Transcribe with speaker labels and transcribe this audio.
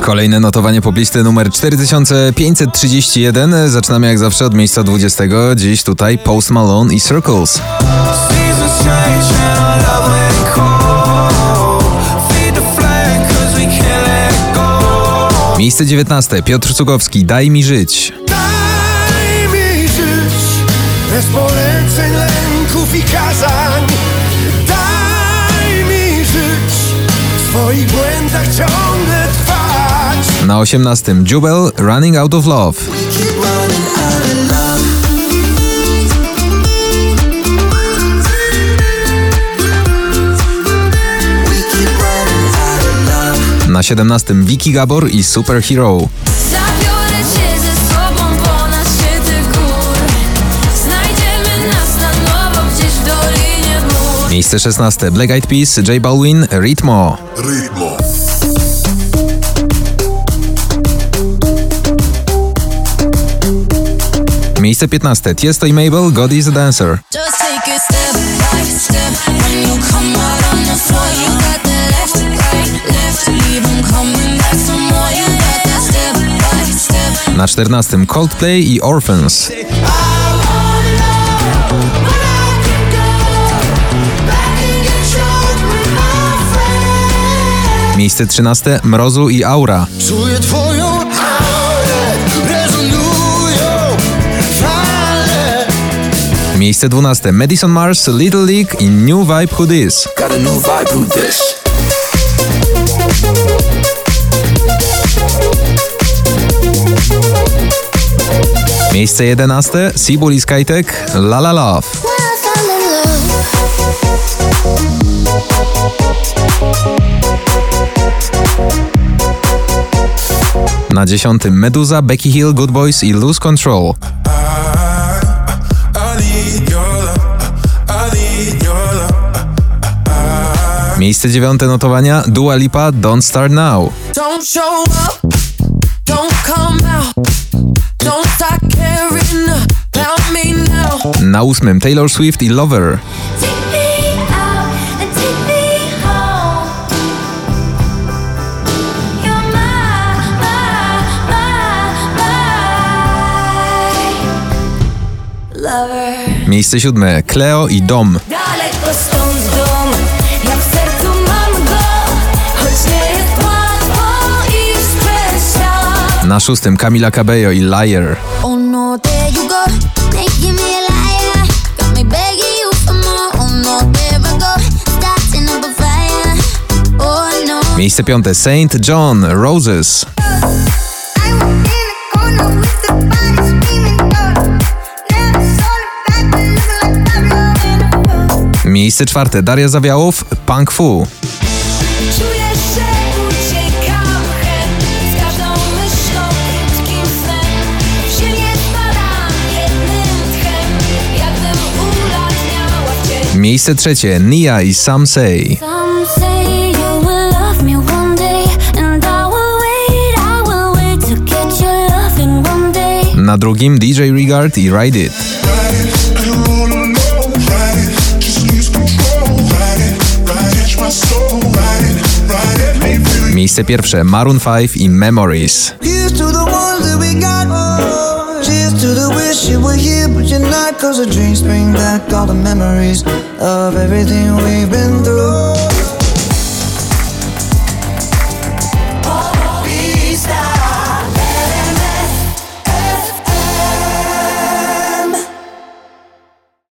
Speaker 1: Kolejne notowanie poblisty numer 4531. Zaczynamy jak zawsze od miejsca 20. Dziś tutaj Post Malone i Circles. Miejsce 19. Piotr Cugowski, Daj mi żyć.
Speaker 2: Daj mi żyć bez poleceń, lęków i kazań.
Speaker 1: Na 18. Jubel, Running Out of Love. Na 17. Vicky Gabor i Superhero. Miejsce 16. Black Eyed Peas, J Balwin, Ritmo.
Speaker 2: Ritmo.
Speaker 1: Miejsce 15. Tiesto i Mabel, God is a Dancer. Na 14. Coldplay i Orphans. Miejsce 13. Mrozu i Aura.
Speaker 2: Czuję twoją
Speaker 1: Miejsce 12. Madison Mars, Little League i New Vibe Who This. Miejsce 11. Seabull i Skytek, La La Love. Na 10. Meduza, Becky Hill, Good Boys i Lose Control. Miejsce 9. notowania Dua Lipa, Don't Start Now.
Speaker 3: Don't show up Don't come out Don't start caring about me now
Speaker 1: Na 8. Taylor Swift i Lover. Miejsce 7. Cleo i Dom.
Speaker 4: Never saw the back, but looking like Pablo in a fool.
Speaker 1: Miejsce 4. Daria Zawiałów, Punk Fu.
Speaker 4: To get your loving one day.
Speaker 1: Na drugim DJ Regard i Ride It. Miejsce pierwsze. Maroon 5 i Memories.
Speaker 5: Cheers to the wish you were here, but you're not. Cause the dreams bring back all the memories of everything we've been through.